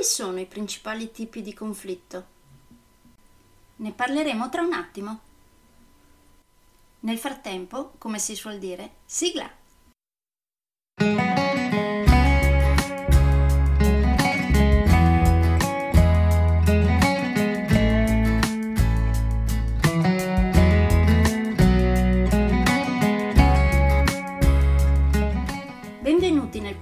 Quali sono i principali tipi di conflitto? Ne parleremo tra un attimo. Nel frattempo, come si suol dire, sigla!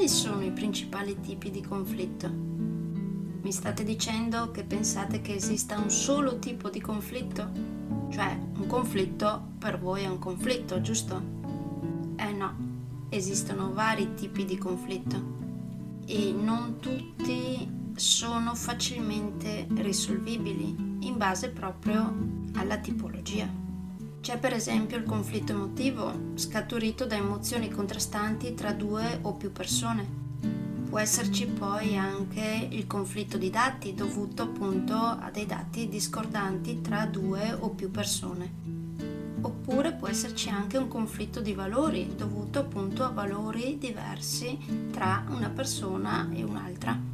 Quali sono i principali tipi di conflitto? Mi state dicendo che pensate che esista un solo tipo di conflitto? Cioè, un conflitto per voi è un conflitto, giusto? Eh no, esistono vari tipi di conflitto e non tutti sono facilmente risolvibili in base proprio alla tipologia. C'è per esempio il conflitto emotivo, scaturito da emozioni contrastanti tra due o più persone. Può esserci poi anche il conflitto di dati, dovuto appunto a dei dati discordanti tra due o più persone. Oppure può esserci anche un conflitto di valori, dovuto appunto a valori diversi tra una persona e un'altra.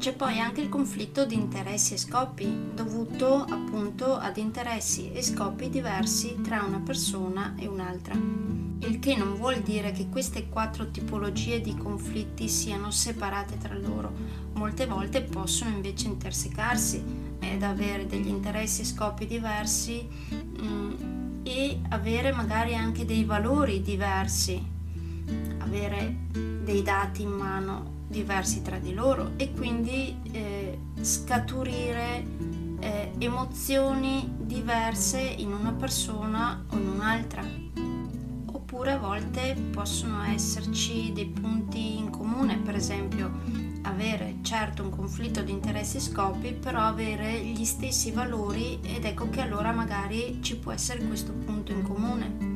C'è poi anche il conflitto di interessi e scopi, dovuto appunto ad interessi e scopi diversi tra una persona e un'altra. Il che non vuol dire che queste quattro tipologie di conflitti siano separate tra loro, molte volte possono invece intersecarsi ed avere degli interessi e scopi diversi mh, mm, e avere magari anche dei valori diversi, avere dei dati in mano diversi tra di loro e quindi eh, scaturire eh, emozioni diverse in una persona o in un'altra. Oppure a volte possono esserci dei punti in comune, per esempio avere certo un conflitto di interessi e scopi, però avere gli stessi valori ed ecco che allora magari ci può essere questo punto in comune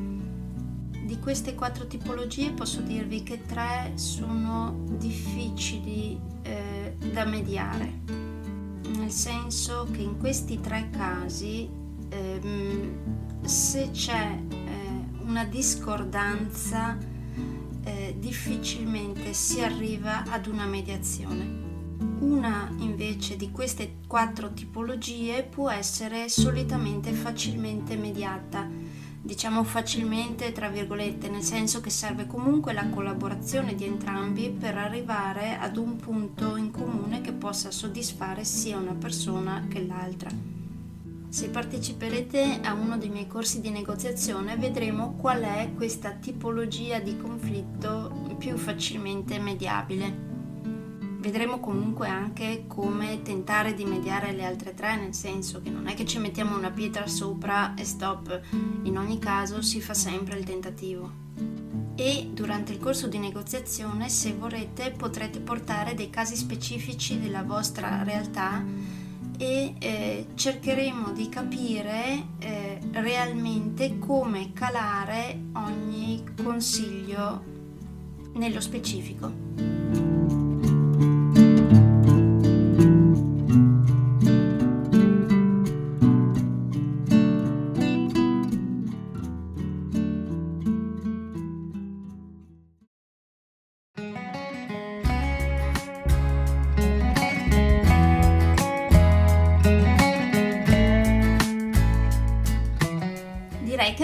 di queste quattro tipologie posso dirvi che tre sono difficili eh, da mediare, nel senso che in questi tre casi ehm, se c'è eh, una discordanza eh, difficilmente si arriva ad una mediazione. Una invece di queste quattro tipologie può essere solitamente facilmente mediata diciamo facilmente, tra virgolette, nel senso che serve comunque la collaborazione di entrambi per arrivare ad un punto in comune che possa soddisfare sia una persona che l'altra. Se parteciperete a uno dei miei corsi di negoziazione vedremo qual è questa tipologia di conflitto più facilmente mediabile. Vedremo comunque anche come tentare di mediare le altre tre, nel senso che non è che ci mettiamo una pietra sopra e stop, in ogni caso si fa sempre il tentativo. E durante il corso di negoziazione, se vorrete, potrete portare dei casi specifici della vostra realtà e eh, cercheremo di capire eh, realmente come calare ogni consiglio nello specifico.